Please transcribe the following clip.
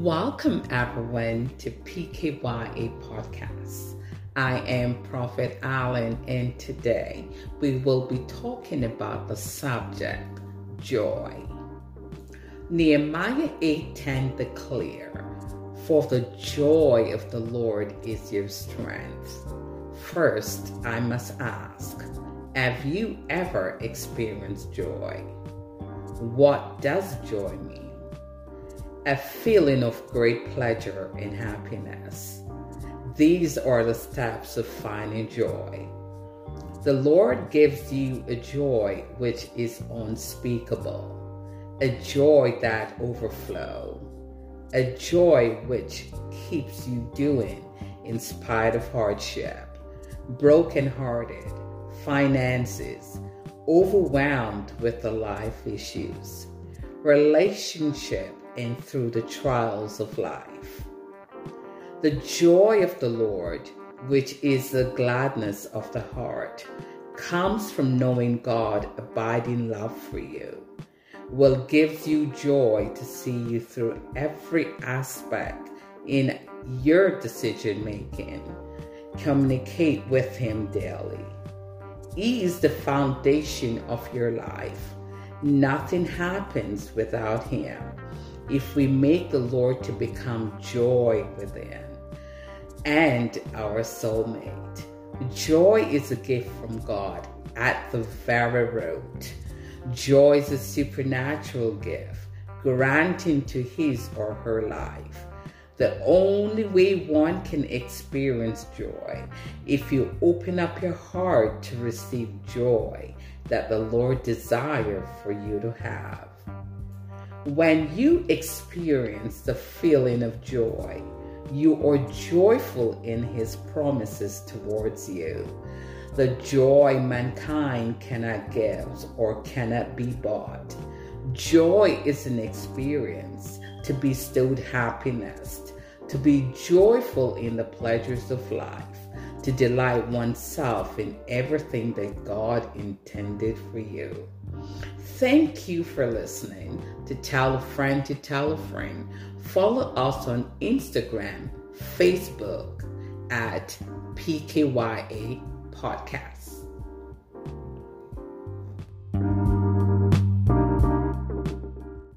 Welcome everyone to PKYA Podcast. I am Prophet Allen, and today we will be talking about the subject joy. Nehemiah 8:10 declare, "For the joy of the Lord is your strength." First, I must ask, have you ever experienced joy? What does joy mean? A feeling of great pleasure and happiness. These are the steps of finding joy. The Lord gives you a joy which is unspeakable, a joy that overflows, a joy which keeps you doing in spite of hardship, brokenhearted, finances, overwhelmed with the life issues, relationship and through the trials of life. The joy of the Lord, which is the gladness of the heart, comes from knowing God abiding love for you, will give you joy to see you through every aspect in your decision making. Communicate with Him daily. He is the foundation of your life. Nothing happens without Him if we make the Lord to become joy within and our soulmate. Joy is a gift from God at the very root. Joy is a supernatural gift granting to his or her life. The only way one can experience joy if you open up your heart to receive joy that the Lord desires for you to have. When you experience the feeling of joy, you are joyful in His promises towards you. The joy mankind cannot give or cannot be bought. Joy is an experience to bestow happiness, to be joyful in the pleasures of life, to delight oneself in everything that God intended for you. Thank you for listening to Tell a Friend to Tell a Friend. Follow us on Instagram, Facebook at PKYA Podcast.